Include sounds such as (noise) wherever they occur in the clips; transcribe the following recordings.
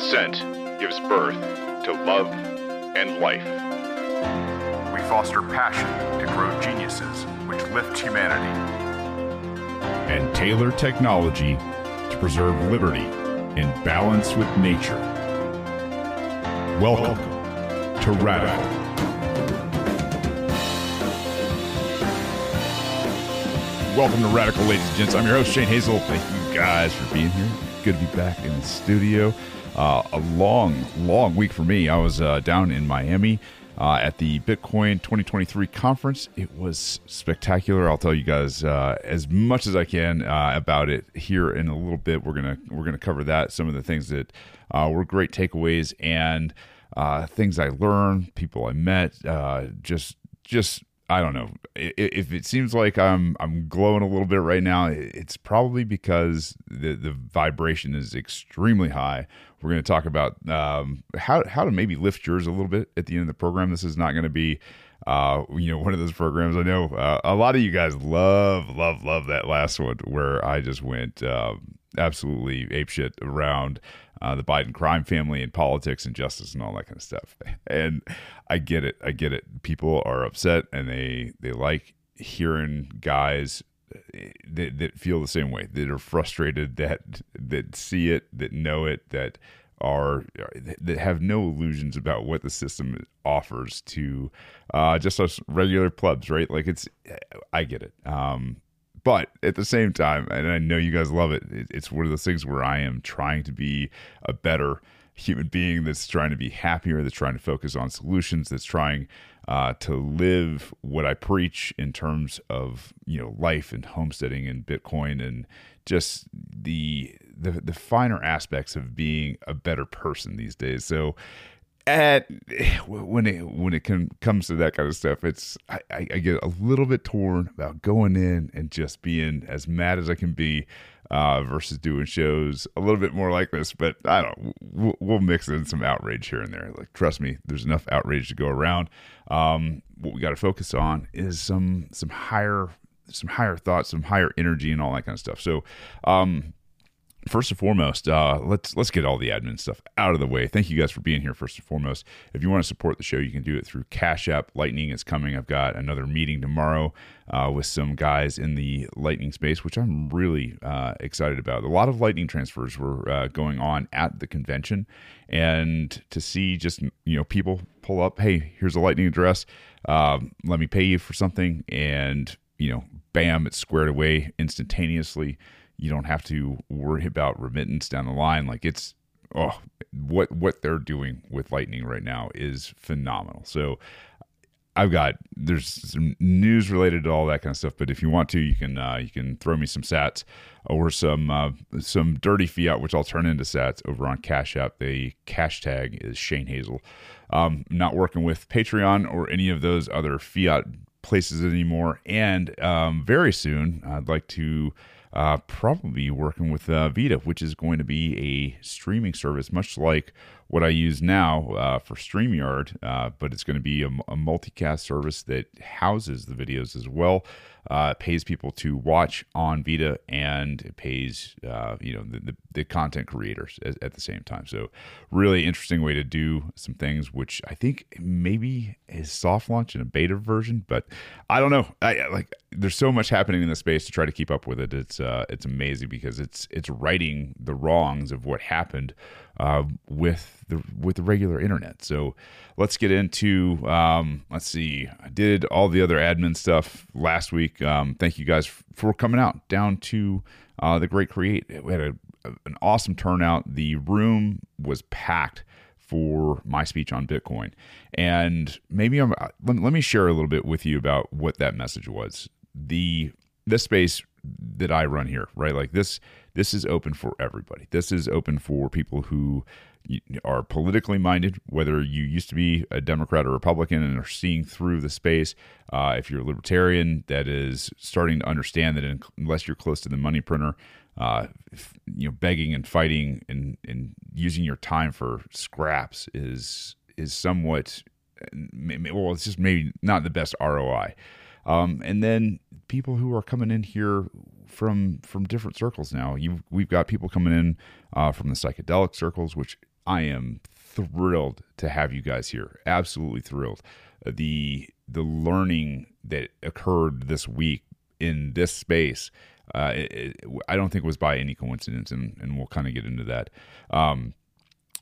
consent gives birth to love and life. We foster passion to grow geniuses which lift humanity. And tailor technology to preserve liberty in balance with nature. Welcome to Radical. Welcome to Radical, ladies and gents. I'm your host, Shane Hazel. Thank you guys for being here. Good to be back in the studio. Uh, a long, long week for me. I was uh, down in Miami uh, at the Bitcoin 2023 conference. It was spectacular. I'll tell you guys uh, as much as I can uh, about it here in a little bit. We're gonna we're gonna cover that. Some of the things that uh, were great takeaways and things I learned, people I met, just just I don't know if it seems like I'm I'm glowing a little bit right now. It's probably because the the vibration is extremely high. We're going to talk about um, how how to maybe lift yours a little bit at the end of the program. This is not going to be uh, you know one of those programs. I know uh, a lot of you guys love love love that last one where I just went uh, absolutely apeshit around uh, the Biden crime family and politics and justice and all that kind of stuff. (laughs) And I get it. I get it. People are upset and they they like hearing guys that, that feel the same way that are frustrated that that see it that know it that are that have no illusions about what the system offers to uh, just us regular plebs, right? Like it's, I get it. Um, but at the same time, and I know you guys love it, it's one of those things where I am trying to be a better human being that's trying to be happier, that's trying to focus on solutions, that's trying uh, to live what I preach in terms of you know life and homesteading and Bitcoin and just the the, the finer aspects of being a better person these days. So at when it when it can, comes to that kind of stuff, it's I, I, get a little bit torn about going in and just being as mad as I can be uh, versus doing shows a little bit more like this. But I don't. We'll, we'll, mix in some outrage here and there. Like trust me, there's enough outrage to go around. Um, what we got to focus on is some some higher some higher thoughts, some higher energy, and all that kind of stuff. So. Um, first and foremost, uh, let's let's get all the admin stuff out of the way. Thank you guys for being here. First and foremost, if you want to support the show, you can do it through Cash App. Lightning is coming. I've got another meeting tomorrow uh, with some guys in the Lightning space, which I'm really uh, excited about. A lot of Lightning transfers were uh, going on at the convention, and to see just you know people pull up, hey, here's a Lightning address. Um, let me pay you for something, and you know, bam, it's squared away instantaneously you don't have to worry about remittance down the line. Like it's oh, what what they're doing with Lightning right now is phenomenal. So I've got there's some news related to all that kind of stuff. But if you want to, you can uh, you can throw me some Sats or some uh, some dirty fiat, which I'll turn into Sats over on Cash App. The cash tag is Shane Hazel. Um, not working with Patreon or any of those other fiat places anymore, and um, very soon I'd like to uh, probably working with uh, Vita, which is going to be a streaming service, much like what I use now uh, for StreamYard, uh, but it's going to be a, a, multicast service that houses the videos as well. Uh, pays people to watch on Vita and it pays uh, you know the, the, the content creators at, at, the same time. So really interesting way to do some things, which I think maybe is soft launch in a beta version, but I don't know. I like there's so much happening in the space to try to keep up with it. It's uh, it's amazing because it's it's righting the wrongs of what happened uh, with the with the regular internet. So let's get into um, let's see. I did all the other admin stuff last week. Um, thank you guys for coming out down to uh, the Great Create. We had a, an awesome turnout. The room was packed for my speech on Bitcoin, and maybe I'm, let, let me share a little bit with you about what that message was. The this space that I run here, right? Like this this is open for everybody. This is open for people who are politically minded, whether you used to be a Democrat or Republican and are seeing through the space. Uh, if you're a libertarian that is starting to understand that unless you're close to the money printer, uh, you know, begging and fighting and, and using your time for scraps is is somewhat well, it's just maybe not the best ROI. Um, and then people who are coming in here from from different circles now. You we've got people coming in uh, from the psychedelic circles, which I am thrilled to have you guys here. Absolutely thrilled. The the learning that occurred this week in this space, uh, it, it, I don't think was by any coincidence, and, and we'll kind of get into that. Um,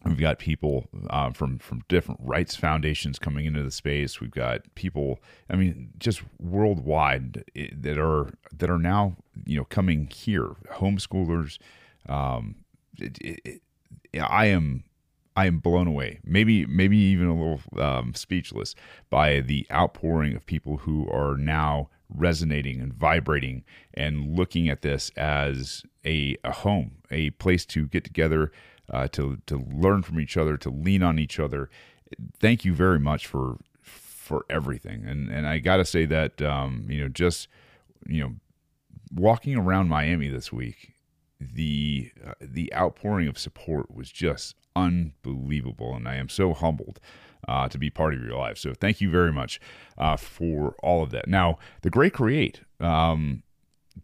We've got people uh, from from different rights foundations coming into the space. We've got people, I mean, just worldwide that are that are now you know coming here. Homeschoolers. Um, it, it, I am I am blown away. Maybe maybe even a little um, speechless by the outpouring of people who are now resonating and vibrating and looking at this as a, a home, a place to get together uh, to to learn from each other, to lean on each other. Thank you very much for for everything. And and I got to say that um, you know just you know walking around Miami this week, the uh, the outpouring of support was just unbelievable, and I am so humbled. Uh, to be part of your life. So thank you very much uh, for all of that. Now, the Great Create, um,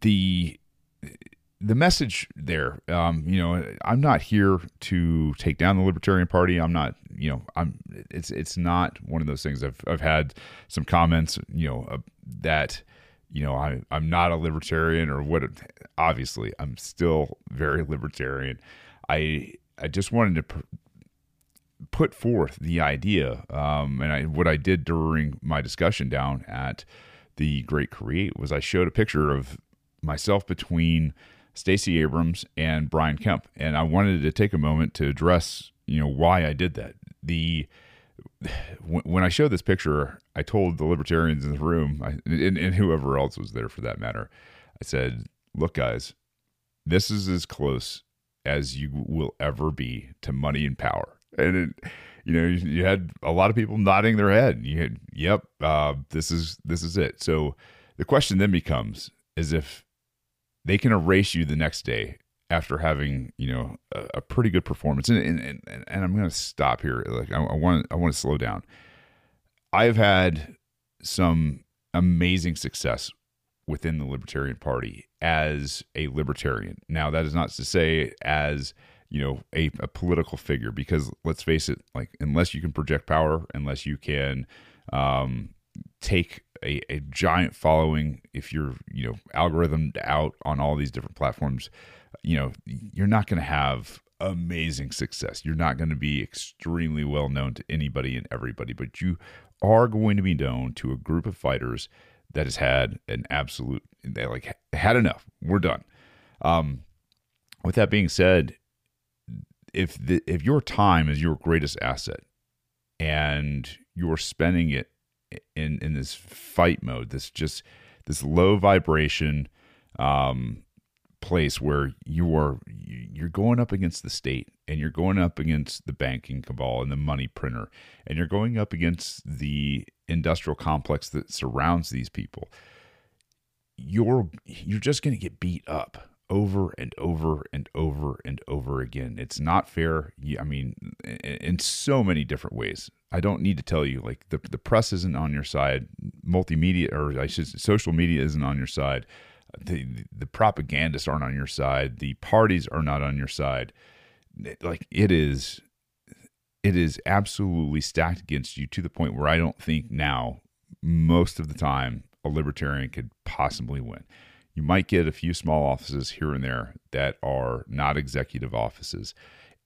the the message there, um, you know, I'm not here to take down the Libertarian Party. I'm not, you know, I'm. It's it's not one of those things. I've I've had some comments, you know, uh, that, you know, I I'm not a libertarian or what. Obviously, I'm still very libertarian. I I just wanted to pr- put forth the idea, um, and I what I did during my discussion down at the Great Create was I showed a picture of myself between Stacey Abrams and Brian Kemp, and I wanted to take a moment to address, you know, why I did that. The when I showed this picture, I told the libertarians in the room, I, and, and whoever else was there for that matter, I said, "Look, guys, this is as close as you will ever be to money and power." And it, you know, you had a lot of people nodding their head. You had, "Yep, uh, this is this is it." So the question then becomes: is if they can erase you the next day after having you know a, a pretty good performance. And and, and, and I'm going to stop here. Like I, want I want to slow down. I've had some amazing success within the Libertarian Party as a libertarian. Now that is not to say as you know a, a political figure because let's face it, like unless you can project power, unless you can um, take a, a giant following if you're you know algorithmed out on all these different platforms you know you're not going to have amazing success. You're not going to be extremely well known to anybody and everybody but you are going to be known to a group of fighters that has had an absolute they like had enough. We're done. Um with that being said if the if your time is your greatest asset and you're spending it in in this fight mode, this just this low vibration um, place where you are you're going up against the state and you're going up against the banking cabal and the money printer and you're going up against the industrial complex that surrounds these people you're you're just going to get beat up over and over and over and over again. It's not fair. I mean, in so many different ways. I don't need to tell you. Like the the press isn't on your side. Multimedia, or I should say, social media isn't on your side. The the propagandists aren't on your side. The parties are not on your side. Like it is, it is absolutely stacked against you to the point where I don't think now most of the time a libertarian could possibly win. You might get a few small offices here and there that are not executive offices.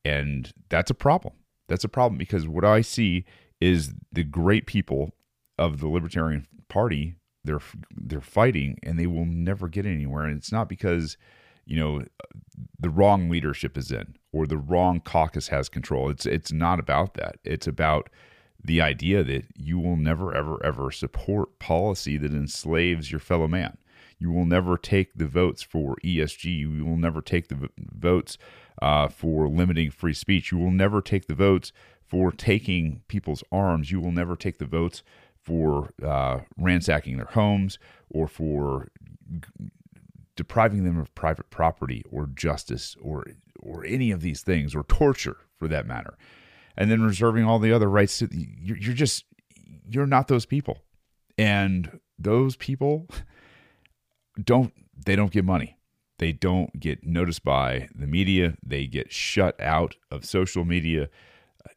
And that's a problem. That's a problem because what I see is the great people of the Libertarian Party, they're they're fighting and they will never get anywhere. And it's not because, you know, the wrong leadership is in or the wrong caucus has control. It's it's not about that. It's about the idea that you will never ever ever support policy that enslaves your fellow man. You will never take the votes for ESG. You will never take the votes uh, for limiting free speech. You will never take the votes for taking people's arms. You will never take the votes for uh, ransacking their homes or for g- depriving them of private property or justice or or any of these things or torture for that matter and then reserving all the other rights to you're, you're just you're not those people and those people don't they don't get money. they don't get noticed by the media. They get shut out of social media.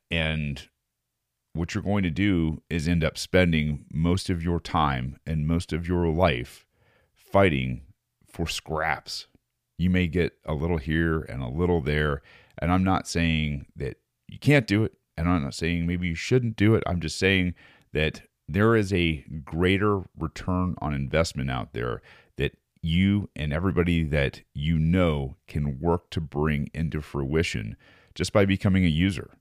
And what you're going to do is end up spending most of your time and most of your life fighting for scraps. You may get a little here and a little there. And I'm not saying that you can't do it. And I'm not saying maybe you shouldn't do it. I'm just saying that there is a greater return on investment out there you and everybody that you know can work to bring into fruition just by becoming a user.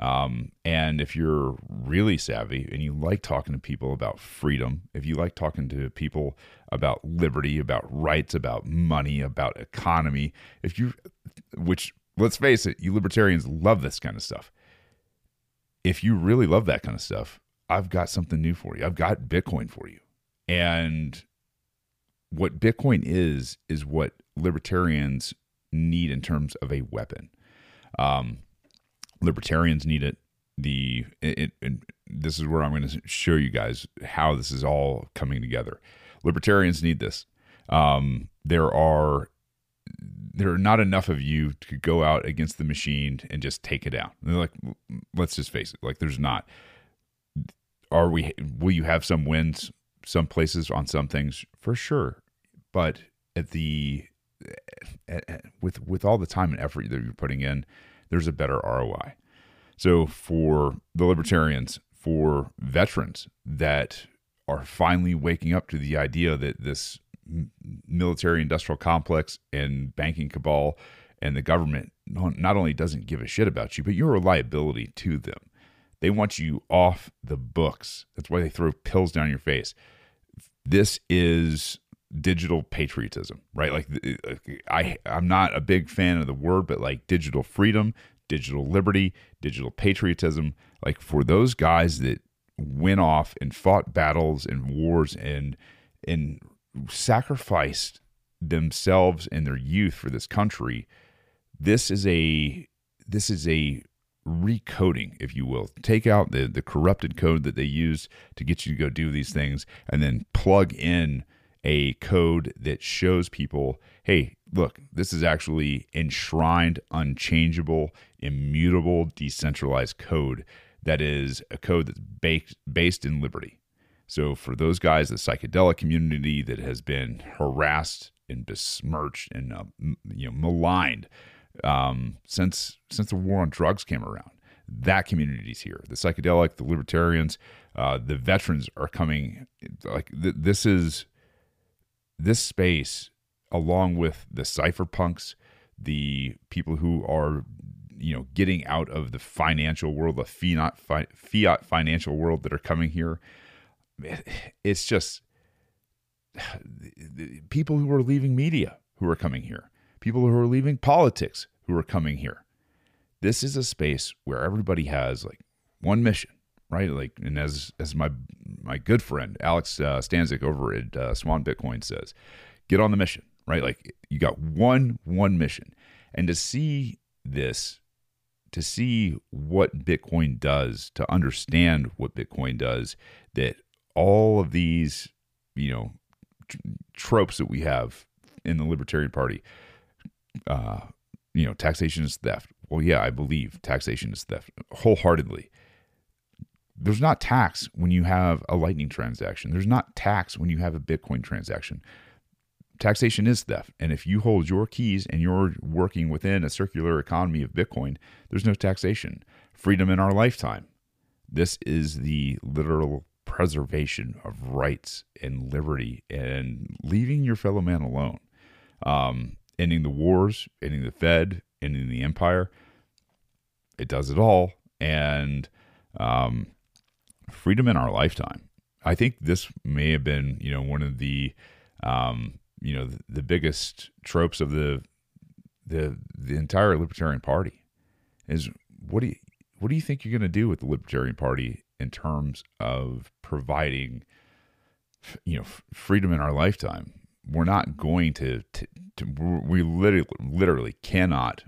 Um, and if you're really savvy and you like talking to people about freedom, if you like talking to people about liberty, about rights, about money, about economy, if you, which let's face it, you libertarians love this kind of stuff. If you really love that kind of stuff, I've got something new for you. I've got Bitcoin for you. And what Bitcoin is, is what libertarians need in terms of a weapon. Um, libertarians need it. The it, it, this is where I'm going to show you guys how this is all coming together. Libertarians need this. Um, there are there are not enough of you to go out against the machine and just take it down. they're like, let's just face it, like there's not. Are we? Will you have some wins? Some places on some things for sure, but at the at, at, with with all the time and effort that you're putting in, there's a better ROI. So for the libertarians, for veterans that are finally waking up to the idea that this military industrial complex and banking cabal and the government not only doesn't give a shit about you, but you're a liability to them. They want you off the books. That's why they throw pills down your face. This is digital patriotism, right? Uh, like I I'm not a big fan of the word, but like digital freedom, digital liberty, digital patriotism, like for those guys that went off and fought battles and wars and and sacrificed themselves and their youth for this country, this is a this is a recoding, if you will. Take out the the corrupted code that they use to get you to go do these things and then plug in a code that shows people, hey, look, this is actually enshrined, unchangeable, immutable, decentralized code that is a code that's baked, based in liberty. So for those guys, the psychedelic community that has been harassed and besmirched and uh, you know maligned um, since since the war on drugs came around, that community's here. The psychedelic, the libertarians, uh, the veterans are coming. Like th- this is this space, along with the cypherpunks, the people who are, you know, getting out of the financial world, the fiat fiat financial world that are coming here, it's just (sighs) people who are leaving media who are coming here, people who are leaving politics who are coming here. This is a space where everybody has like one mission, right? Like, and as as my my good friend Alex uh, Stanczyk over at uh, Swan Bitcoin says, get on the mission, right? Like you got one one mission, and to see this, to see what Bitcoin does, to understand what Bitcoin does, that all of these, you know, tr- tropes that we have in the Libertarian Party, uh, you know, taxation is theft. Well, yeah, I believe taxation is theft wholeheartedly there's not tax when you have a Lightning transaction. There's not tax when you have a Bitcoin transaction. Taxation is theft. And if you hold your keys and you're working within a circular economy of Bitcoin, there's no taxation. Freedom in our lifetime. This is the literal preservation of rights and liberty and leaving your fellow man alone. Um, ending the wars, ending the Fed, ending the empire. It does it all. And um, freedom in our lifetime. I think this may have been, you know, one of the, um, you know, the, the biggest tropes of the, the, the entire Libertarian Party is what do you, what do you think you're going to do with the Libertarian Party in terms of providing, you know, freedom in our lifetime? We're not going to, to, to we literally, literally cannot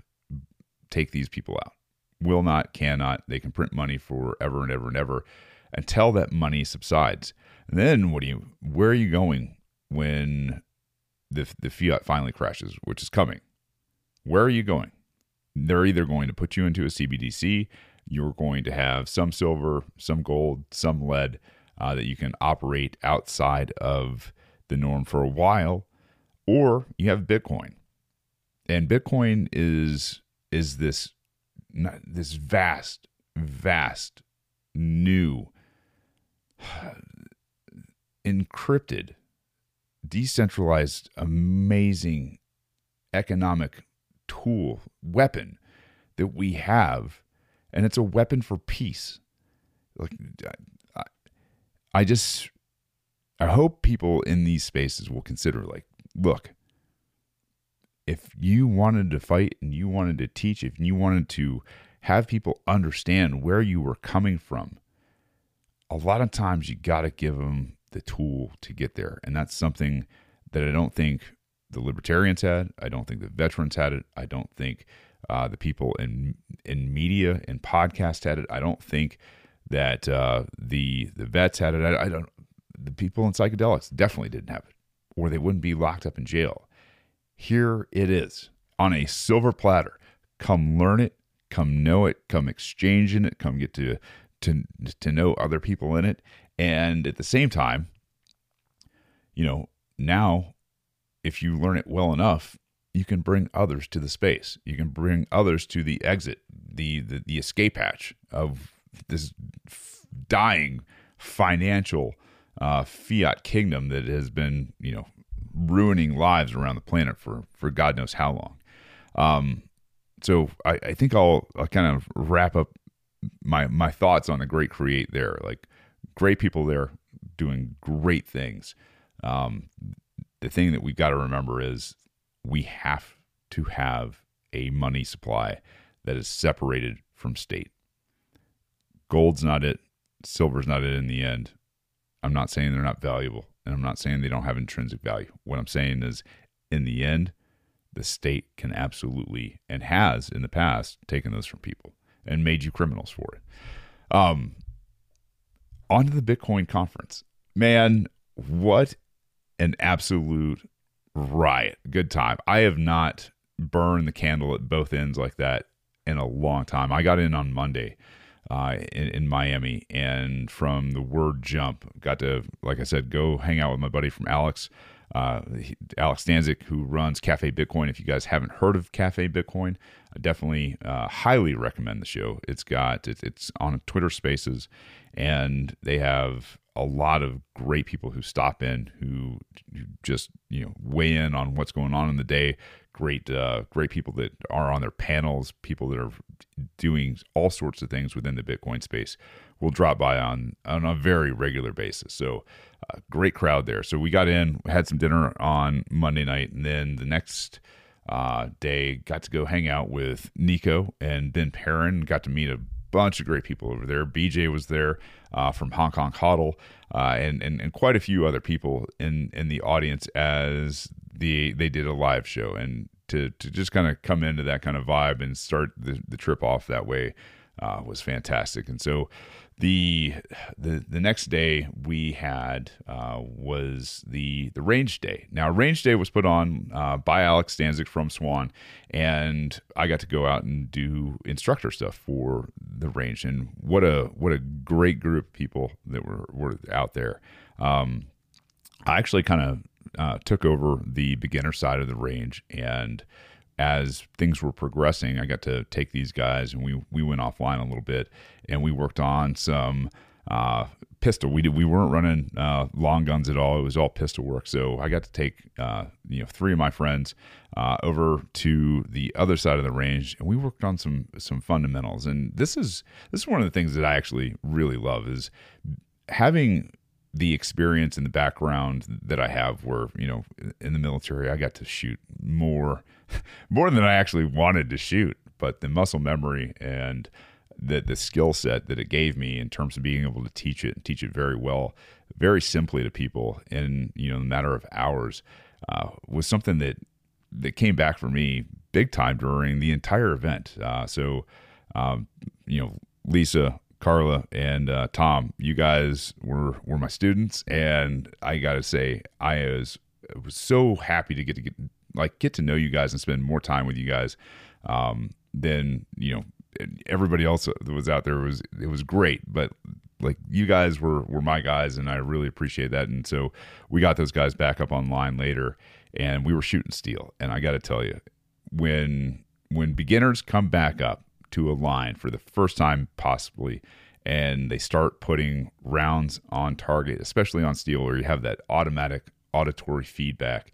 take these people out. Will not, cannot. They can print money forever and ever and ever until that money subsides. And then what do you where are you going when the the fiat finally crashes, which is coming, where are you going? They're either going to put you into a CBDC, you're going to have some silver, some gold, some lead uh, that you can operate outside of the norm for a while, or you have Bitcoin, and Bitcoin is is this this vast, vast, new, (sighs) encrypted, decentralized, amazing economic tool, weapon that we have, and it's a weapon for peace. Like, I, I just, I hope people in these spaces will consider, like, look, if you wanted to fight and you wanted to teach, if you wanted to have people understand where you were coming from, a lot of times you got to give them the tool to get there. And that's something that I don't think the libertarians had. I don't think the veterans had it. I don't think uh, the people in in media and podcast had it. I don't think that uh, the the vets had it. I, I don't. The people in psychedelics definitely didn't have it, or they wouldn't be locked up in jail. Here it is on a silver platter. Come learn it, come know it, come exchange in it, come get to to to know other people in it, and at the same time, you know, now if you learn it well enough, you can bring others to the space. You can bring others to the exit, the the, the escape hatch of this dying financial uh, fiat kingdom that has been, you know, ruining lives around the planet for for God knows how long. Um, so I, I think I'll, I'll kind of wrap up my my thoughts on the great create there. Like great people there doing great things. Um, the thing that we've got to remember is we have to have a money supply that is separated from state. Gold's not it, silver's not it in the end. I'm not saying they're not valuable. And I'm not saying they don't have intrinsic value. What I'm saying is, in the end, the state can absolutely and has in the past taken those from people and made you criminals for it. Um, on to the Bitcoin conference. Man, what an absolute riot. Good time. I have not burned the candle at both ends like that in a long time. I got in on Monday uh, in, in, Miami. And from the word jump, got to, like I said, go hang out with my buddy from Alex, uh, he, Alex Stanczyk, who runs Cafe Bitcoin. If you guys haven't heard of Cafe Bitcoin, I definitely uh, highly recommend the show. It's got it, it's on Twitter Spaces, and they have a lot of great people who stop in who, who just you know weigh in on what's going on in the day great uh, great people that are on their panels, people that are doing all sorts of things within the Bitcoin space will drop by on on a very regular basis. So uh, great crowd there. So we got in, had some dinner on Monday night, and then the next uh, day got to go hang out with Nico and Ben Perrin. Got to meet a bunch of great people over there. BJ was there uh, from Hong Kong Huddle, uh, and, and and quite a few other people in in the audience as the they did a live show and to to just kind of come into that kind of vibe and start the, the trip off that way uh, was fantastic. And so the the the next day we had uh, was the the range day. Now range day was put on uh, by Alex Stanczyk from Swan, and I got to go out and do instructor stuff for the range. And what a what a great group of people that were were out there. Um, I actually kind of uh, took over the beginner side of the range and as things were progressing i got to take these guys and we we went offline a little bit and we worked on some uh, pistol. We did we weren't running uh, long guns at all. It was all pistol work. So i got to take uh, you know three of my friends uh, over to the other side of the range and we worked on some some fundamentals. And this is this is one of the things that i actually really love is having the experience and the background that I have where, you know, in the military, I got to shoot more, (laughs) more than I actually wanted to shoot, but the muscle memory and the, the skill set that it gave me in terms of being able to teach it and teach it very well, very simply to people in, you know, a matter of hours, uh, was something that, that came back for me big time during the entire event. Uh, so, um, you know, Lisa Carla and uh, Tom, you guys were were my students, and I got to say, I was was so happy to get to get like get to know you guys and spend more time with you guys um, than you know everybody else that was out there was it was great but like you guys were were my guys and I really appreciate that and so we got those guys back up online later and we were shooting steel and I got to tell you when when beginners come back up to a line for the first time possibly and they start putting rounds on target especially on steel where you have that automatic auditory feedback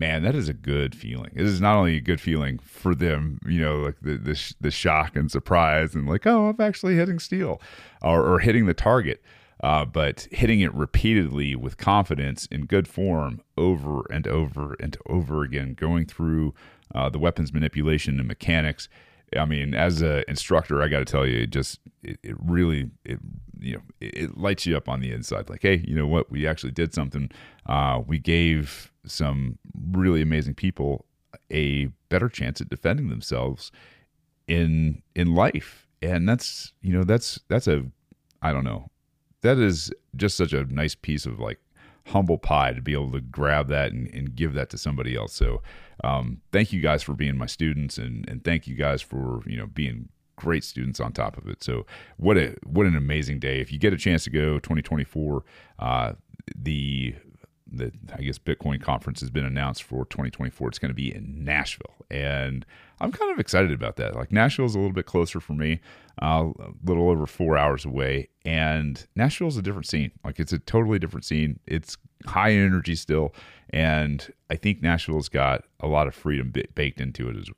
man, that is a good feeling. It is not only a good feeling for them, you know, like the the, sh- the shock and surprise and like, oh, I'm actually hitting steel or, or hitting the target, uh, but hitting it repeatedly with confidence in good form over and over and over again, going through uh, the weapons manipulation and mechanics. I mean, as an instructor, I got to tell you, it just it, it really it you know it, it, lights you up on the inside. Like, hey, you know what? We actually did something. Uh, we gave some really amazing people a better chance at defending themselves in in life, and that's you know that's that's a I don't know that is just such a nice piece of like humble pie to be able to grab that and, and give that to somebody else. So um, thank you guys for being my students and, and thank you guys for, you know, being great students on top of it. So what a, what an amazing day. If you get a chance to go 2024, uh, the, the I guess Bitcoin conference has been announced for 2024. It's going to be in Nashville, and I'm kind of excited about that. Like Nashville is a little bit closer for me, uh, a little over four hours away, and Nashville is a different scene. Like it's a totally different scene. It's high energy still, and I think Nashville's got a lot of freedom baked into it, as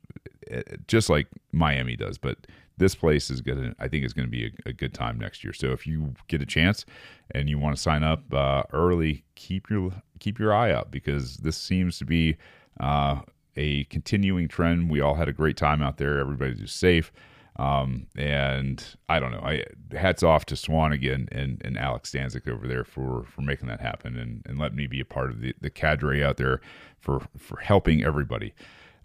eh, just like Miami does. But this place is gonna, I think, going to be a, a, good time next year. So if you get a chance and you want to sign up uh, early, keep your keep your eye out because this seems to be. Uh, a continuing trend. We all had a great time out there. Everybody's just safe. Um, and I don't know. I hats off to Swan again and, and Alex Stanczyk over there for for making that happen and, and let me be a part of the, the cadre out there for for helping everybody.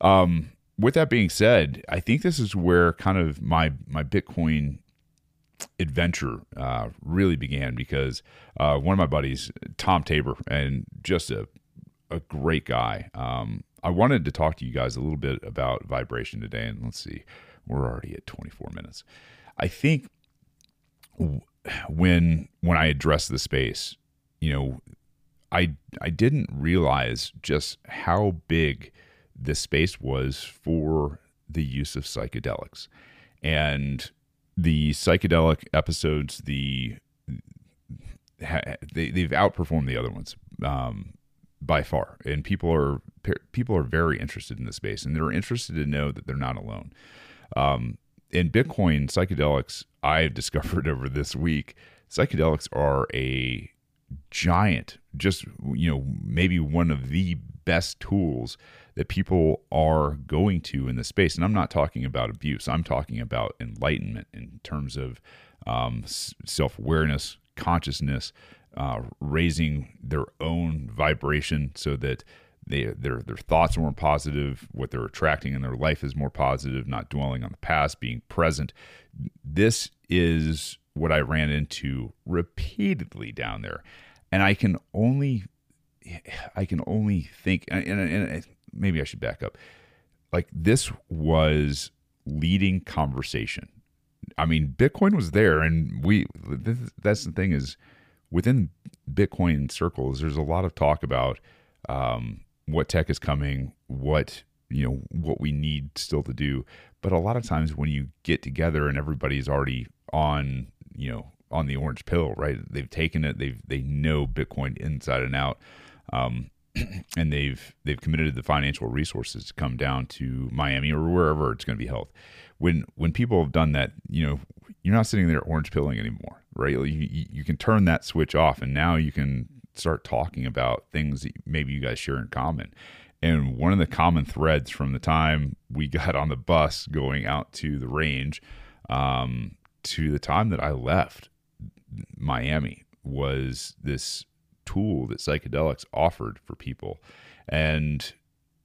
Um, with that being said, I think this is where kind of my my Bitcoin adventure uh, really began because uh, one of my buddies, Tom Tabor, and just a a great guy. Um, I wanted to talk to you guys a little bit about vibration today, and let's see, we're already at 24 minutes. I think when when I addressed the space, you know, I I didn't realize just how big this space was for the use of psychedelics, and the psychedelic episodes, the they, they've outperformed the other ones. Um, by far. And people are people are very interested in this space, and they're interested to know that they're not alone. Um, in Bitcoin psychedelics, I've (laughs) discovered over this week, psychedelics are a giant, just you know, maybe one of the best tools that people are going to in the space. And I'm not talking about abuse. I'm talking about enlightenment in terms of um, self awareness, consciousness, uh, raising their own vibration so that they, their their thoughts are more positive, what they're attracting in their life is more positive, not dwelling on the past, being present. This is what I ran into repeatedly down there, and I can only I can only think, and, and, and maybe I should back up. Like this was leading conversation. I mean, Bitcoin was there, and we. That's the thing is within Bitcoin circles, there's a lot of talk about um, what tech is coming, what you know, what we need still to do. But a lot of times when you get together and everybody's already on, you know, on the orange pill, right? They've taken it. They've they know Bitcoin inside and out. Um, (clears throat) and they've they've committed the financial resources to come down to Miami or wherever it's going to be held. When when people have done that, you know, you're not sitting there orange pilling anymore, right? You, you can turn that switch off, and now you can start talking about things that maybe you guys share in common. And one of the common threads from the time we (laughs) got on the bus going out to the range um, to the time that I left Miami was this tool that psychedelics offered for people. And,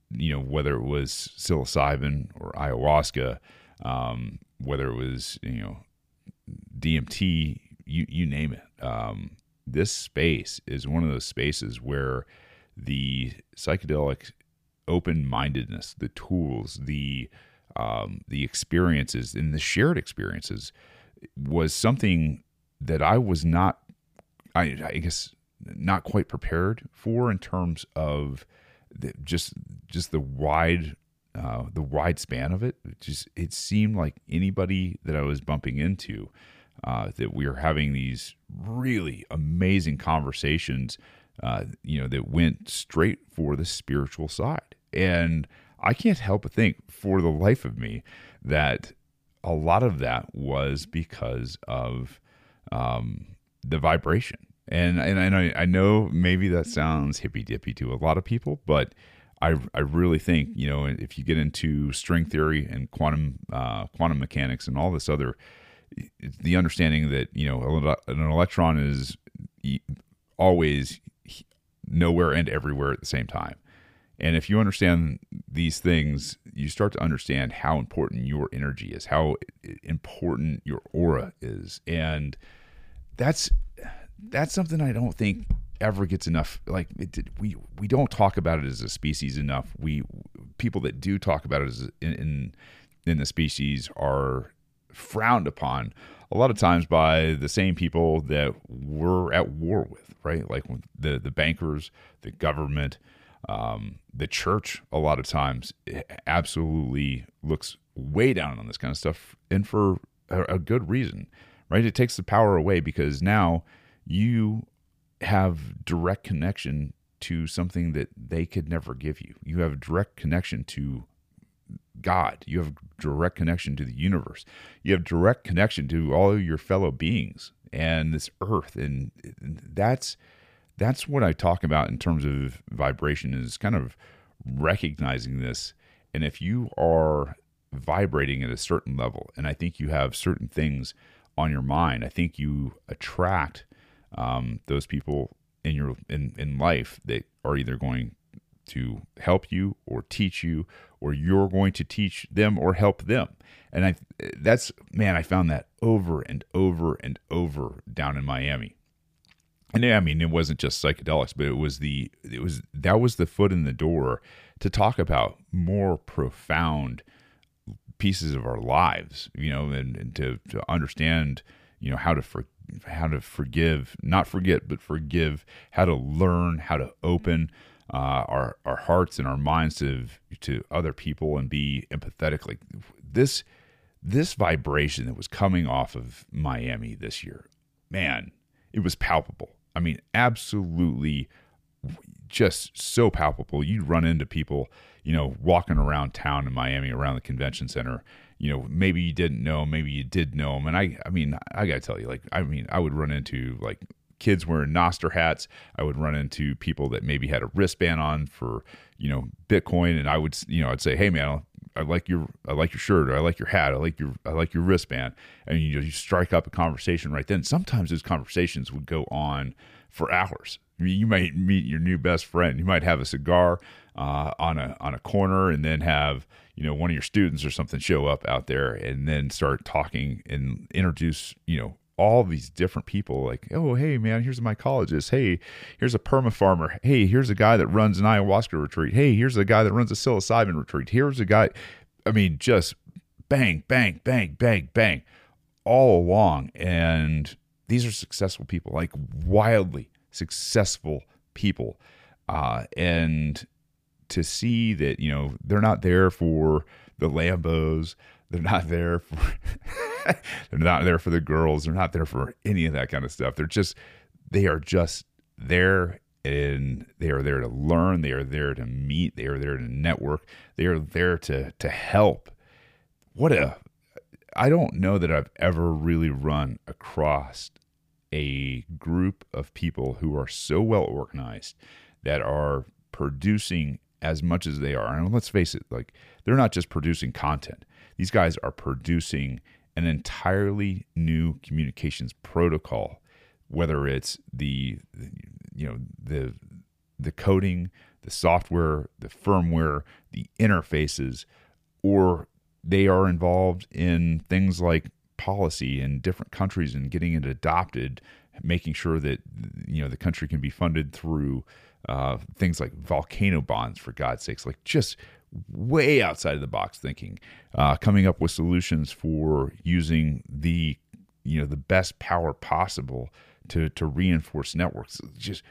you know, whether it was psilocybin or ayahuasca, um, whether it was, you know, DMT, you, you name it. Um, this space is one of those spaces where the psychedelic open mindedness, the tools, the um, the experiences, and the shared experiences was something that I was not, I, I guess, not quite prepared for in terms of the, just just the wide uh, the wide span of it. it. Just it seemed like anybody that I was bumping into uh, that we were having these really amazing conversations. Uh, you know that went straight for the spiritual side, and I can't help but think, for the life of me, that a lot of that was because of um, the vibration. And and, I, I know maybe that sounds hippy dippy to a lot of people, but I, I really think you know if you get into string theory and quantum uh, quantum mechanics and all this other the understanding that you know an electron is always nowhere and everywhere at the same time and if you understand these things, you start to understand how important your energy is, how important your aura is. And that's that's something I don't think ever gets enough like it, we we don't talk about it as a species enough. We people that do talk about it as in, in in the species are frowned upon a lot of times by the same people that we're at war with, right? Like the the bankers, the government, um, the church, a lot of times, absolutely looks way down on this kind of stuff, and for a, a good reason, right? It takes the power away because now you have direct connection to something that they could never give you. You have direct connection to God. You have direct connection to the universe. You have direct connection to all your fellow beings and this earth. And that's that's what I talk about in terms of vibration is kind of recognizing this. And if you are vibrating at a certain level, and I think you have certain things on your mind, I think you attract um, those people in your in, in life that are either going to help you or teach you or you're going to teach them or help them. And i that's man i found that over and over and over down in miami. And I mean, it wasn't just psychedelics, but it was the it was that was the foot in the door to talk about more profound pieces of our lives, you know, and, and to to understand, you know, how to for, how to forgive, not forget, but forgive, how to learn, how to open uh, our our hearts and our minds to to other people and be empathetic. Like this this vibration that was coming off of Miami this year, man, it was palpable I mean, absolutely just so palpable. You'd run into people, you know, walking around town in Miami, around the convention center. You know, maybe you didn't know, maybe you did know them. And I, I mean, I gotta tell you, like, I mean, I would run into like kids wearing Nostr hats. I would run into people that maybe had a wristband on for, you know, Bitcoin, and I would, you know, I'd say, hey man, I like your I like your shirt or I like your hat I like your I like your wristband and you know, you strike up a conversation right then sometimes those conversations would go on for hours you might meet your new best friend. You might have a cigar uh, on a on a corner and then have you know one of your students or something show up out there and then start talking and introduce you know all these different people like oh hey man here's a mycologist. Hey here's a perma farmer. Hey here's a guy that runs an ayahuasca retreat. Hey here's a guy that runs a psilocybin retreat. Here's a guy i mean just bang bang bang bang bang all along. And these are successful people like wildly successful people uh, and to see that you know they're not there for the lambos they're not there for (laughs) they're not there for the girls. They're not there for any of that kind of stuff. They're just they are just there and they are there to learn. They are there to meet. They are there to network. They are there to to help. What a I don't know that I've ever really run across a group of people who are so well organized that are producing as much as they are. And let's face it, like they're not just producing content. These guys are producing an entirely new communications protocol, whether it's the you know the the coding, the software, the firmware, the interfaces, or they are involved in things like policy in different countries and getting it adopted, making sure that you know the country can be funded through uh, things like volcano bonds, for God's sakes, like just way outside of the box thinking, uh, coming up with solutions for using the you know the best power possible to to reinforce networks. Just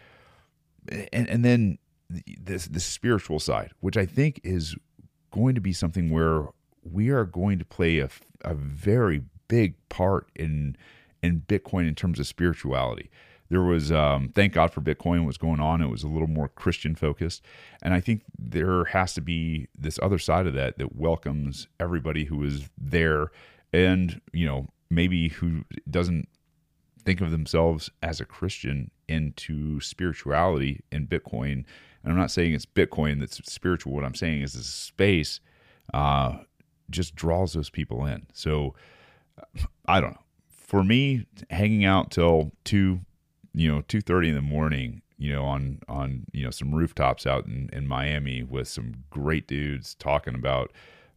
and and then this the spiritual side, which I think is going to be something where we are going to play a, a very big part in in Bitcoin in terms of spirituality. There was, um, thank God for Bitcoin, was going on. It was a little more Christian focused, and I think there has to be this other side of that that welcomes everybody who is there, and you know maybe who doesn't think of themselves as a Christian into spirituality in Bitcoin. And I'm not saying it's Bitcoin that's spiritual. What I'm saying is this space uh, just draws those people in. So I don't know. For me, hanging out till two, you know, two thirty in the morning, you know, on on you know some rooftops out in, in Miami with some great dudes talking about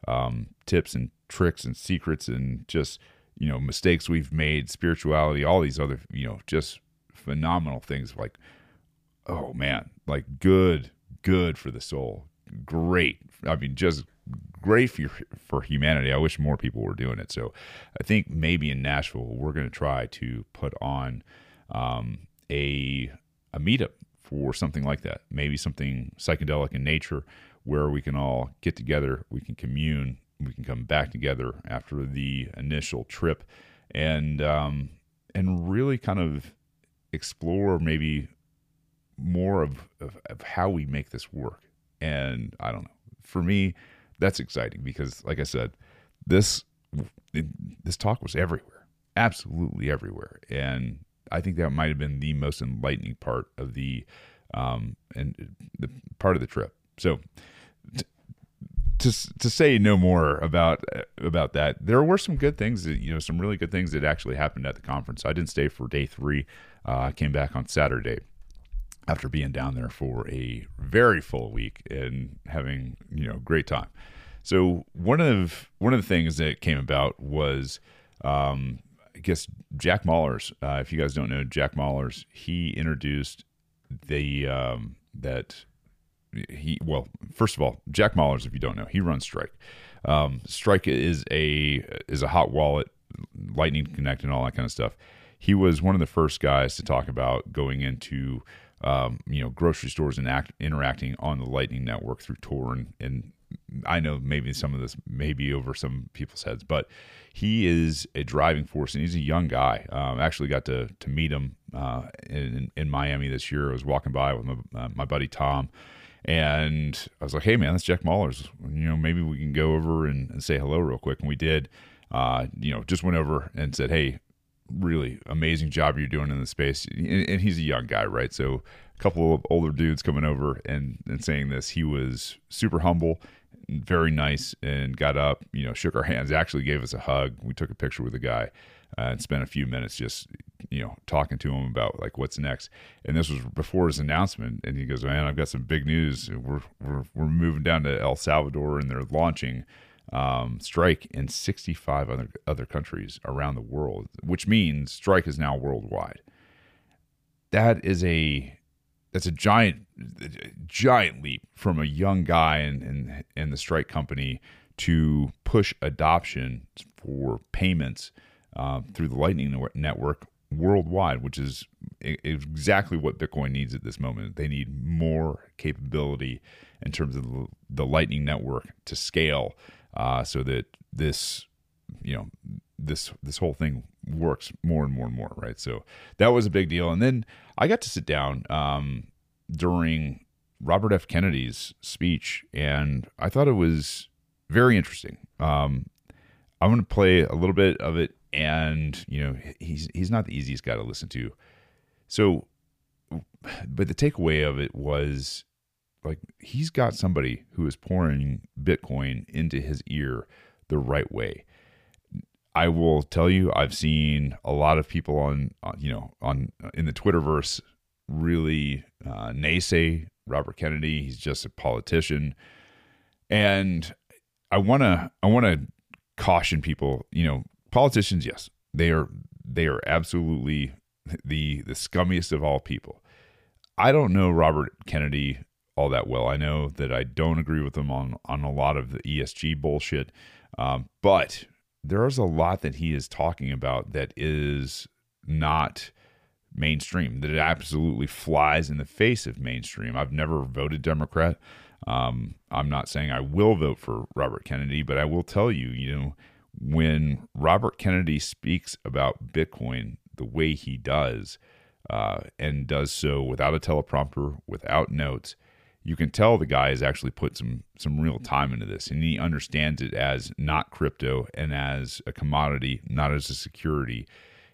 um, tips and tricks and secrets and just you know mistakes we've made, spirituality, all these other you know just phenomenal things. Like, oh man, like good, good for the soul. Great. I mean, just great for for humanity. I wish more people were doing it. So I think maybe in Nashville we're going to try to put on um, a a meetup for something like that. Maybe something psychedelic in nature where we can all get together, we can commune, we can come back together after the initial trip, and um, and really kind of explore maybe more of, of, of how we make this work. And I don't know. For me, that's exciting because, like I said, this this talk was everywhere, absolutely everywhere, and I think that might have been the most enlightening part of the um, and the part of the trip. So. To, to say no more about about that, there were some good things that you know some really good things that actually happened at the conference. I didn't stay for day three. Uh, I came back on Saturday after being down there for a very full week and having you know great time. So one of one of the things that came about was, um, I guess Jack Mallers. Uh, if you guys don't know Jack Mallers, he introduced the um, that he well first of all Jack Mallers. If you don't know, he runs Strike. Um, Strike is a is a hot wallet, Lightning Connect, and all that kind of stuff. He was one of the first guys to talk about going into um, you know grocery stores and act, interacting on the Lightning Network through Tor and, and I know maybe some of this may be over some people's heads, but he is a driving force, and he's a young guy. Um, actually, got to to meet him uh, in in Miami this year. I was walking by with my, uh, my buddy Tom, and I was like, "Hey, man, that's Jack Mallers. You know, maybe we can go over and, and say hello real quick." And we did. Uh, you know, just went over and said, "Hey, really amazing job you're doing in the space." And, and he's a young guy, right? So a couple of older dudes coming over and, and saying this. He was super humble very nice and got up, you know, shook our hands, actually gave us a hug. We took a picture with the guy uh, and spent a few minutes just, you know, talking to him about like what's next. And this was before his announcement. And he goes, man, I've got some big news. We're, we're, we're moving down to El Salvador and they're launching um, Strike in 65 other, other countries around the world, which means Strike is now worldwide. That is a that's a giant giant leap from a young guy in, in, in the strike company to push adoption for payments uh, through the lightning network worldwide which is exactly what bitcoin needs at this moment they need more capability in terms of the lightning network to scale uh, so that this you know this this whole thing works more and more and more, right? So that was a big deal. And then I got to sit down um, during Robert F. Kennedy's speech, and I thought it was very interesting. Um, I'm going to play a little bit of it, and you know, he's he's not the easiest guy to listen to. So, but the takeaway of it was like he's got somebody who is pouring Bitcoin into his ear the right way. I will tell you, I've seen a lot of people on, you know, on in the Twitterverse really uh, naysay Robert Kennedy. He's just a politician, and I want to I want to caution people. You know, politicians, yes, they are they are absolutely the the scummiest of all people. I don't know Robert Kennedy all that well. I know that I don't agree with him on on a lot of the ESG bullshit, um, but there is a lot that he is talking about that is not mainstream. That it absolutely flies in the face of mainstream. I've never voted Democrat. Um, I'm not saying I will vote for Robert Kennedy, but I will tell you, you know, when Robert Kennedy speaks about Bitcoin the way he does, uh, and does so without a teleprompter, without notes, you can tell the guy has actually put some some real time into this, and he understands it as not crypto and as a commodity, not as a security.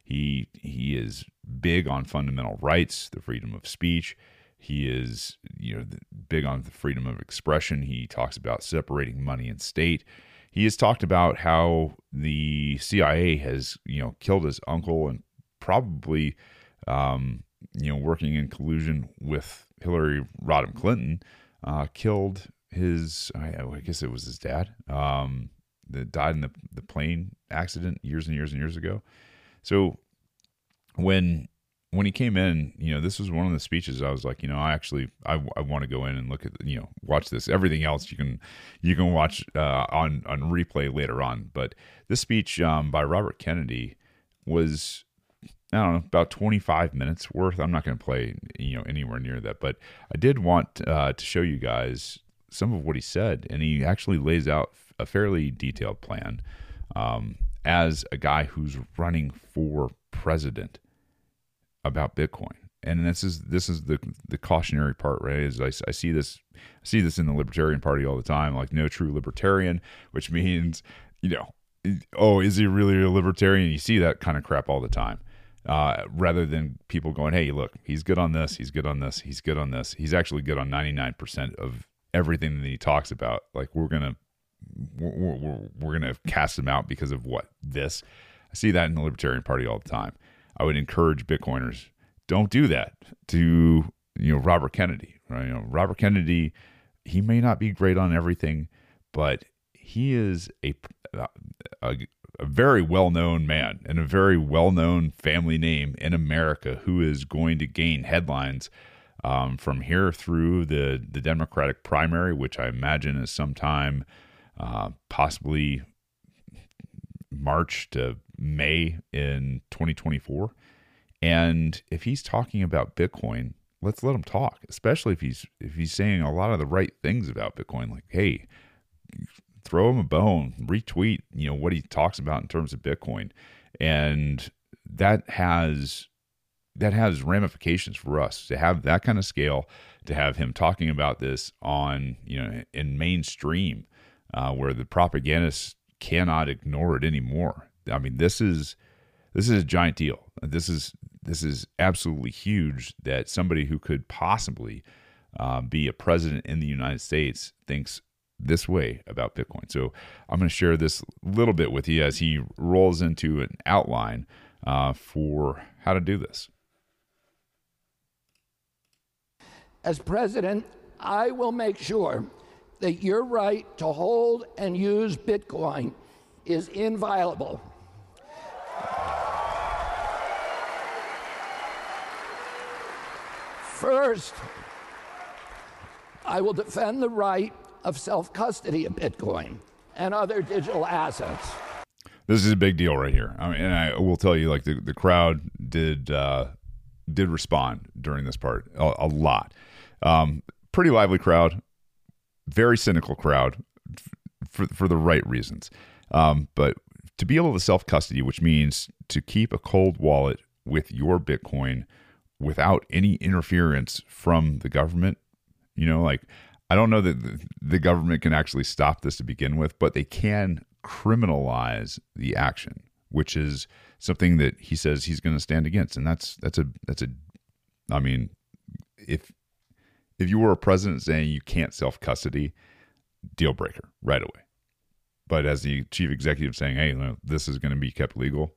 He he is big on fundamental rights, the freedom of speech. He is you know big on the freedom of expression. He talks about separating money and state. He has talked about how the CIA has you know killed his uncle and probably um, you know working in collusion with Hillary Rodham Clinton uh, killed his, I, guess it was his dad, um, that died in the, the plane accident years and years and years ago. So when when he came in, you know, this was one of the speeches. I was like, you know, I actually I, I want to go in and look at you know watch this. Everything else you can you can watch uh, on on replay later on. But this speech um, by Robert Kennedy was I don't know, about 25 minutes worth. I'm not going to play, you know, anywhere near that, but I did want uh, to show you guys some of what he said, and he actually lays out a fairly detailed plan um, as a guy who's running for president about Bitcoin. And this is this is the the cautionary part, right? Is I, I see this I see this in the Libertarian Party all the time, like no true libertarian, which (laughs) means you know, oh, is he really a libertarian? You see that kind of crap all the time uh, rather than people going, hey, look, he's good on this, he's good on this, he's good on this. He's actually good on 99% of everything that he talks about. Like, we're going to. We're, we're, we're going to cast him out because of what? This. I see that in the Libertarian Party all the time. I would encourage Bitcoiners don't do that to you know Robert Kennedy. Right? You know, Robert Kennedy, he may not be great on everything, but he is a, a, a very well known man and a very well known family name in America who is going to gain headlines um, from here through the, the Democratic primary, which I imagine is sometime uh, possibly March to May in 2024. And if he's talking about Bitcoin, let's let him talk, especially if he's if he's saying a lot of the right things about Bitcoin, like, hey, throw him a bone, retweet, you know, what he talks about in terms of Bitcoin. And that has that has ramifications for us to have that kind of scale, to have him talking about this on, you know, in mainstream, uh, where the propagandists cannot ignore it anymore. I mean, this is this is a giant deal. This is this is absolutely huge that somebody who could possibly uh, be a president in the United States thinks this way about Bitcoin. So I'm going to share this little bit with you as he rolls into an outline uh, for how to do this. As president, I will make sure that your right to hold and use Bitcoin is inviolable. First, I will defend the right of self custody of Bitcoin and other digital assets. This is a big deal right here. I mean, and I will tell you, like the, the crowd did uh, did respond during this part a, a lot. Um, pretty lively crowd, very cynical crowd for for the right reasons. Um, but to be able to self custody, which means to keep a cold wallet with your Bitcoin without any interference from the government, you know, like I don't know that the government can actually stop this to begin with, but they can criminalize the action, which is something that he says he's going to stand against, and that's that's a that's a. I mean, if if you were a president saying you can't self custody, deal breaker right away. But as the chief executive saying, "Hey, this is going to be kept legal,"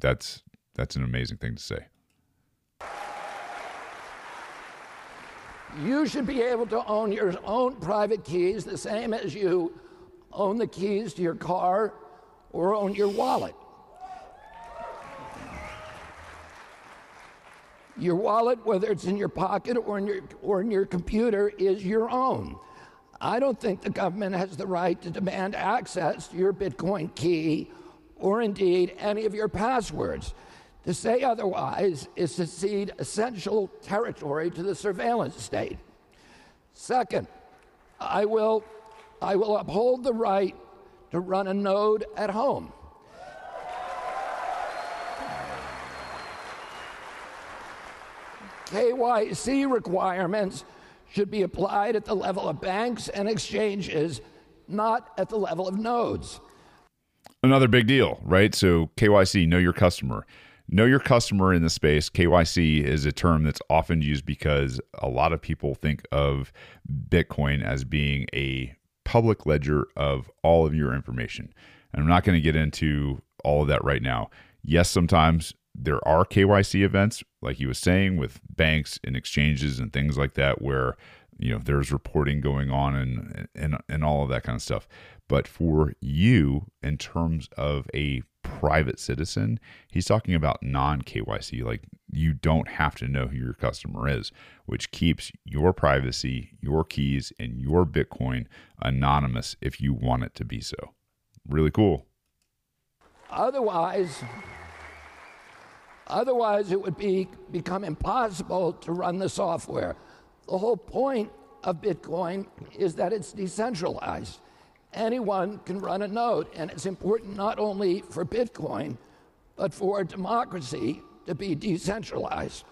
that's that's an amazing thing to say. You should be able to own your own private keys the same as you own the keys to your car or own your wallet. Your wallet, whether it's in your pocket or in your, or in your computer, is your own. I don't think the government has the right to demand access to your Bitcoin key or indeed any of your passwords. To say otherwise is to cede essential territory to the surveillance state. Second, I will, I will uphold the right to run a node at home. KYC requirements should be applied at the level of banks and exchanges, not at the level of nodes. Another big deal, right? So, KYC, know your customer. Know your customer in the space. KYC is a term that's often used because a lot of people think of Bitcoin as being a public ledger of all of your information. And I'm not going to get into all of that right now. Yes, sometimes there are KYC events, like he was saying, with banks and exchanges and things like that, where you know there's reporting going on and and and all of that kind of stuff. But for you, in terms of a private citizen, he's talking about non KYC. Like you don't have to know who your customer is, which keeps your privacy, your keys, and your Bitcoin anonymous if you want it to be so. Really cool. Otherwise, Otherwise, it would be, become impossible to run the software. The whole point of Bitcoin is that it's decentralized. Anyone can run a node, and it's important not only for Bitcoin, but for democracy to be decentralized.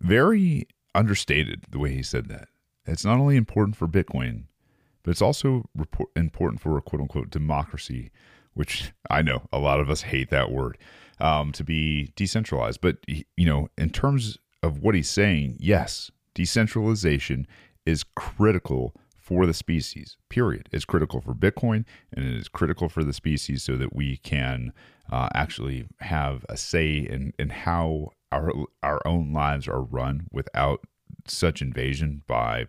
Very understated the way he said that. It's not only important for Bitcoin, but it's also report, important for a quote unquote democracy, which I know a lot of us hate that word, um, to be decentralized. But, you know, in terms of what he's saying, yes, decentralization is critical for the species, period. It's critical for Bitcoin and it is critical for the species so that we can uh, actually have a say in, in how our, our own lives are run without such invasion by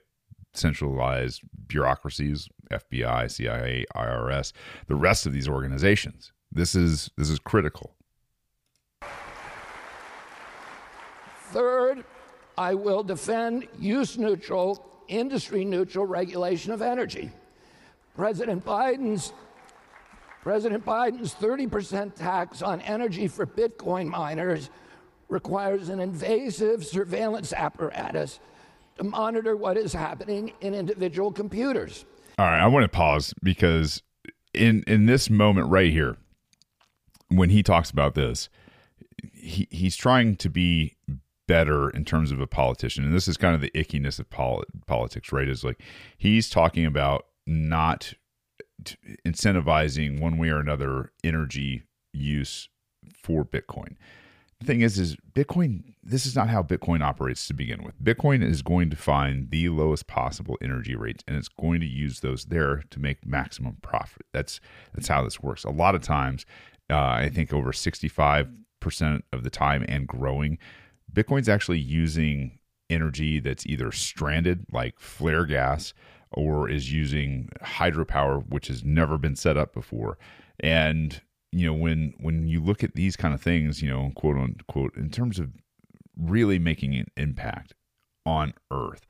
centralized bureaucracies, FBI, CIA, IRS, the rest of these organizations. This is this is critical. Third, I will defend use neutral, industry neutral regulation of energy. President Biden's President Biden's 30% tax on energy for Bitcoin miners requires an invasive surveillance apparatus to monitor what is happening in individual computers. All right, I want to pause because in in this moment right here, when he talks about this, he he's trying to be better in terms of a politician, and this is kind of the ickiness of poli- politics, right? Is like he's talking about not incentivizing one way or another energy use for Bitcoin. The thing is is bitcoin this is not how bitcoin operates to begin with. Bitcoin is going to find the lowest possible energy rates and it's going to use those there to make maximum profit. That's that's how this works. A lot of times uh, i think over 65% of the time and growing bitcoin's actually using energy that's either stranded like flare gas or is using hydropower which has never been set up before. And you know when when you look at these kind of things you know quote unquote in terms of really making an impact on earth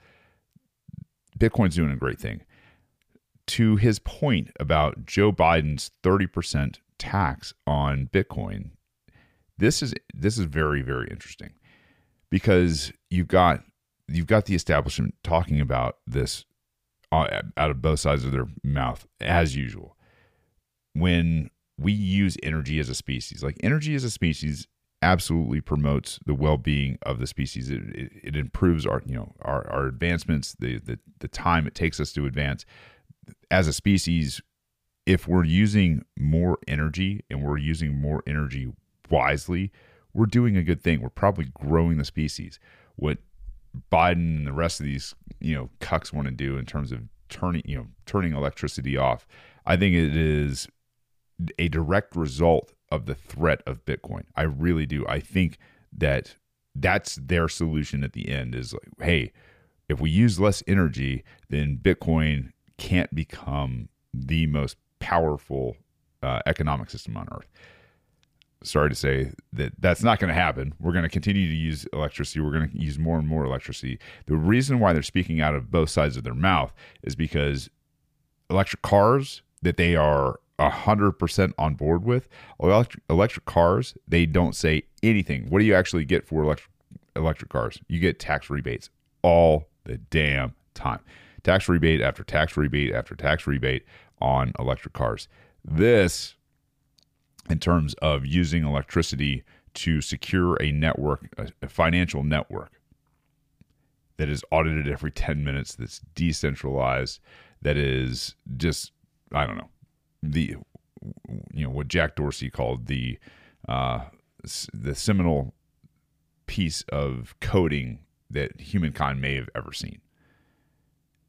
bitcoin's doing a great thing. To his point about joe biden's 30% tax on bitcoin this is this is very very interesting because you've got you've got the establishment talking about this uh, out of both sides of their mouth as usual when we use energy as a species. Like energy as a species absolutely promotes the well-being of the species. It, it, it, improves our, you know, our, our advancements, the, the the time it takes us to advance as a species. If we're using more energy and we're using more energy wisely, we're doing a good thing. We're probably growing the species. What Biden and the rest of these, you know, cucks want to do in terms of turning, you know, turning electricity off, I think it is a direct result of the threat of Bitcoin. I really do. I think that that's their solution at the end is like, hey, if we use less energy, then Bitcoin can't become the most powerful uh, economic system on Earth. Sorry to say that that's not going to happen. We're going to continue to use electricity. We're going to use more and more electricity. The reason why they're speaking out of both sides of their mouth is because electric cars that they are 100% on board with, electric, electric cars, they don't say anything. What do you actually get for electric, electric cars? You get tax rebates all the damn time. Tax rebate after tax rebate after tax rebate on electric cars. This, in terms of using electricity to secure a network, a, financial network that is audited every 10 minutes, that's decentralized, that is just, I don't know, the, you know, what Jack Dorsey called the, uh, the seminal piece of coding that humankind may have ever seen.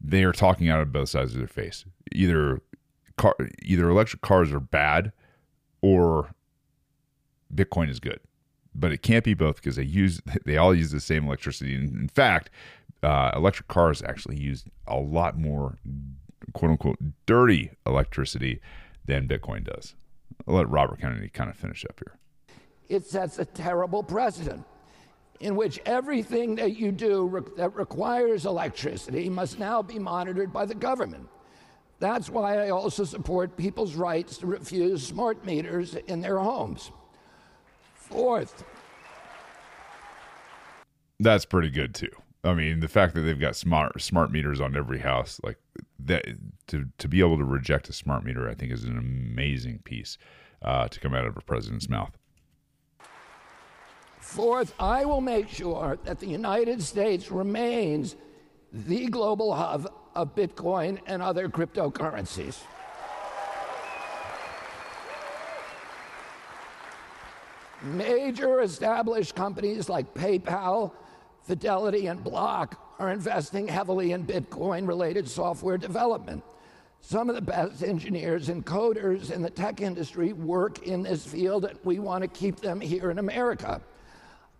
They are talking out of both sides of their face. Either car, either electric cars are bad, or Bitcoin is good. But it can't be both because they use (laughs) they all use the same electricity. And In fact, uh, electric cars actually use a lot more quote unquote dirty electricity than Bitcoin does. I'll let Robert Kennedy kind of finish up here. It sets a terrible precedent in which everything that you do re- that requires electricity must now be monitored by the government. That's why I also support people's rights to refuse smart meters in their homes. Fourth, that's pretty good too. I mean, the fact that they've got smart smart meters on every house, like that, to to be able to reject a smart meter, I think is an amazing piece uh, to come out of a president's mouth. Fourth, I will make sure that the United States remains the global hub of Bitcoin and other cryptocurrencies. Major established companies like PayPal, Fidelity, and Block are investing heavily in Bitcoin related software development. Some of the best engineers and coders in the tech industry work in this field, and we want to keep them here in America.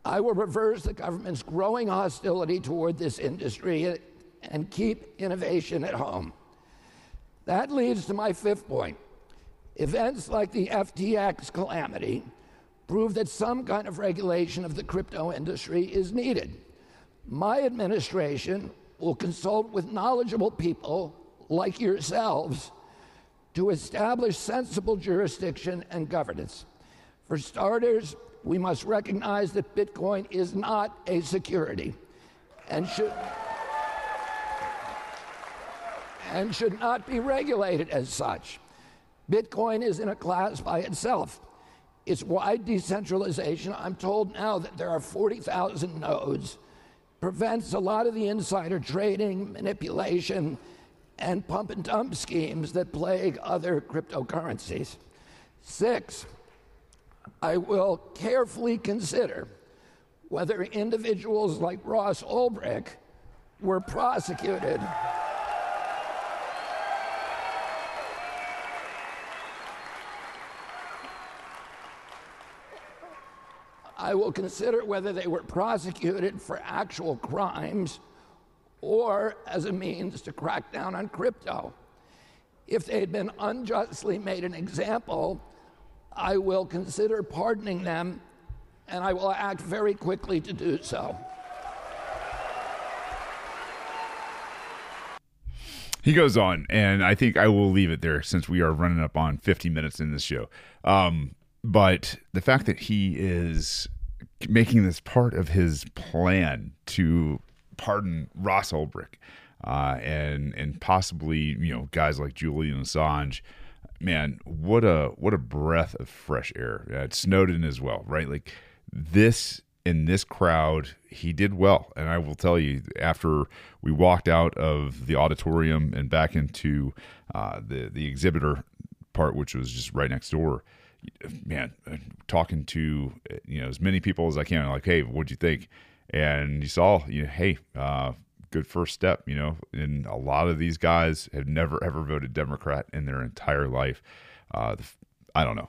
I will reverse the government's growing hostility toward this industry and keep innovation at home. That leads to my fifth point. Events like the FTX calamity prove that some kind of regulation of the crypto industry is needed. My administration will consult with knowledgeable people like yourselves to establish sensible jurisdiction and governance. For starters, we must recognize that Bitcoin is not a security and should, and should not be regulated as such. Bitcoin is in a class by itself. Its wide decentralization, I'm told now that there are 40,000 nodes, prevents a lot of the insider trading, manipulation, and pump and dump schemes that plague other cryptocurrencies. Six, I will carefully consider whether individuals like Ross Ulbricht were prosecuted. I will consider whether they were prosecuted for actual crimes or as a means to crack down on crypto. If they had been unjustly made an example, I will consider pardoning them and I will act very quickly to do so. He goes on, and I think I will leave it there since we are running up on 50 minutes in this show. Um, but the fact that he is making this part of his plan to pardon Ross Ulbricht uh, and and possibly you know guys like Julian Assange, man, what a what a breath of fresh air. Uh, Snowden as well, right? Like this in this crowd, he did well, and I will tell you after we walked out of the auditorium and back into uh, the the exhibitor part, which was just right next door man, talking to you know as many people as I can, like, hey, what'd you think? And you saw, you know, hey, uh, good first step, you know. And a lot of these guys have never ever voted Democrat in their entire life. Uh, I don't know.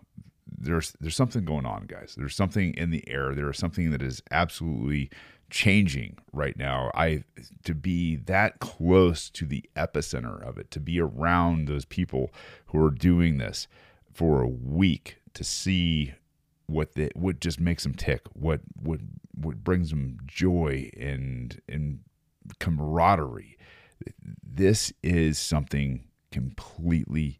There's there's something going on, guys. There's something in the air. There is something that is absolutely changing right now. I to be that close to the epicenter of it, to be around those people who are doing this for a week to see what the what just makes them tick, what what what brings them joy and and camaraderie. This is something completely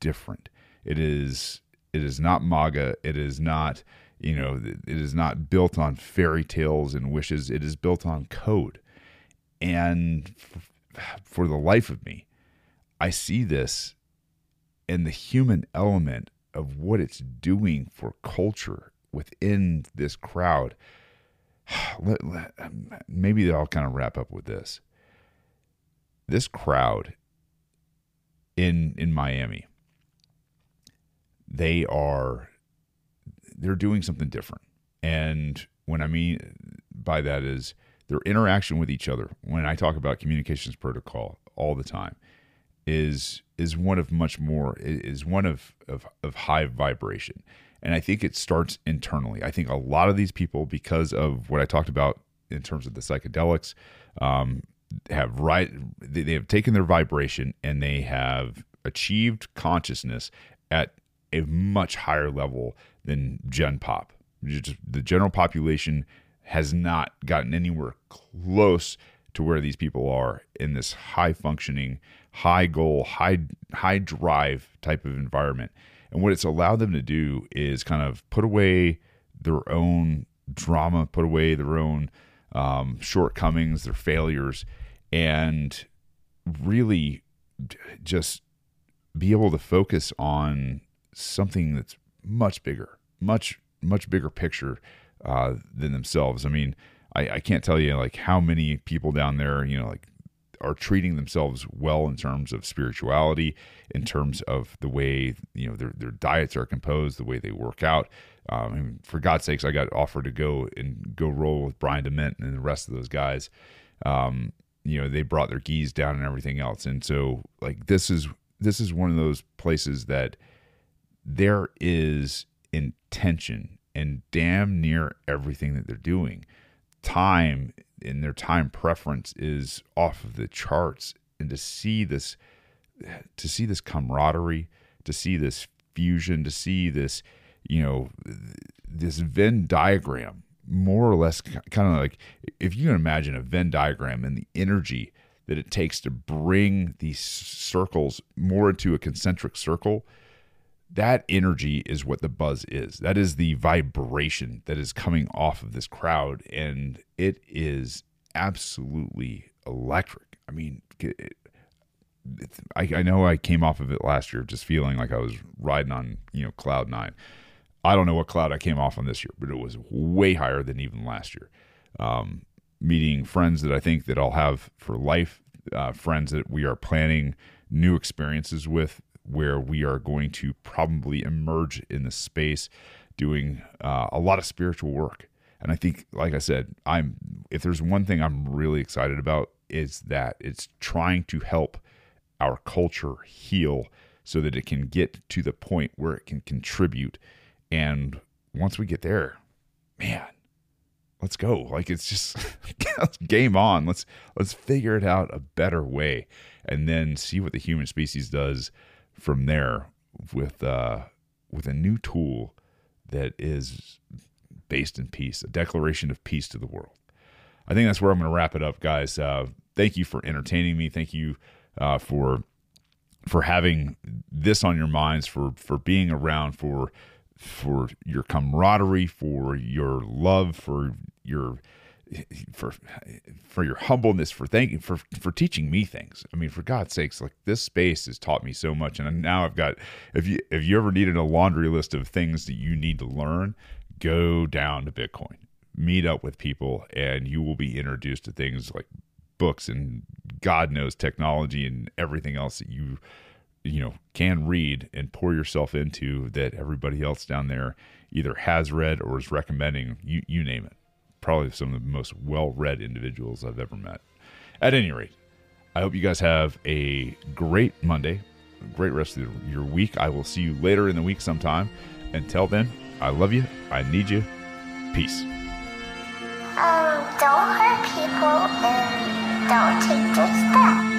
different. It is it is not MAGA. It is not you know it is not built on fairy tales and wishes. It is built on code. And for the life of me, I see this and the human element of what it's doing for culture within this crowd. (sighs) Um, maybe I'll kind of wrap up with this. This crowd in in Miami, they are they're doing something different. And when I mean by that is their interaction with each other. When I talk about communications protocol all the time, is is one of much more is one of, of of high vibration. And i think it starts internally. I think a lot of these people because of what i talked about in terms of the psychedelics um, have right they, they have taken their vibration and they have achieved consciousness at a much higher level than gen pop. Just the general population has not gotten anywhere close to where these people are in this high functioning high goal, high high drive type of environment. And what it's allowed them to do is kind of put away their own drama, put away their own um, shortcomings, their failures, and really just be able to focus on something that's much bigger, much much bigger picture uh, than themselves. I mean, I, I can't tell you like how many people down there, you know, like are treating themselves well in terms of spirituality, in terms of the way you know their their diets are composed, the way they work out. Um, for God's sakes, I got offered to go and go roll with Brian Dement and the rest of those guys. Um, you know, they brought their geese down and everything else, and so like this is this is one of those places that there is intention and damn near everything that they're doing. Time and their time preference is off of the charts. And to see this to see this camaraderie to see this fusion to see this you know this venn diagram more or less kind of like if you can imagine a venn diagram and the energy that it takes to bring these circles more into a concentric circle that energy is what the buzz is. That is the vibration that is coming off of this crowd, and it is absolutely electric. I mean, it, I, I know I came off of it last year just feeling like I was riding on you know cloud nine. I don't know what cloud I came off on this year, but it was way higher than even last year. Um, meeting friends that I think that I'll have for life, uh, friends that we are planning new experiences with where we are going to probably emerge in the space doing uh, a lot of spiritual work. And I think, like I said, I'm if there's one thing I'm really excited about is that it's trying to help our culture heal so that it can get to the point where it can contribute. And once we get there, man, let's go. Like it's just (laughs) game on. Let's let's figure it out a better way and then see what the human species does from there with uh, with a new tool that is based in peace, a declaration of peace to the world. I think that's where I'm going to wrap it up, guys. Uh, thank you for entertaining me. Thank you uh, for for having this on your minds, for for being around, for for your camaraderie, for your love, for your for for your humbleness for thanking for for teaching me things. I mean for god's sakes like this space has taught me so much. And now i've got if you if you ever needed a laundry list of things that you need to learn go down to bitcoin. Meet up with people and you will be introduced to things like books and god knows technology and everything else that you you know can read and pour yourself into that everybody else down there either has read or is recommending you you name it probably some of the most well read individuals I've ever met. At any rate, I hope you guys have a great Monday, a great rest of your week. I will see you later in the week sometime. Until then, I love you. I need you. Peace. Um, don't hurt people and don't take their stuff.